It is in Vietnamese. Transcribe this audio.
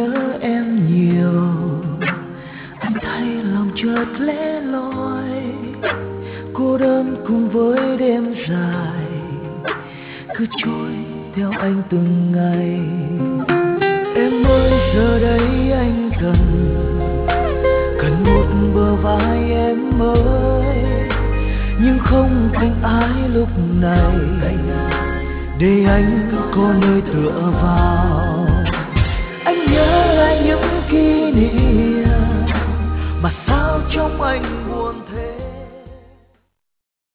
nhớ em nhiều. Anh thấy lòng chợt lẻ loi, cô đơn cùng với đêm dài. Cứ trôi theo anh từng ngày. Em ơi, giờ đây anh cần cần một bờ vai em ơi nhưng không tình ai lúc này, để anh có nơi tựa vào. nghĩa mà sao trong anh buồn thế?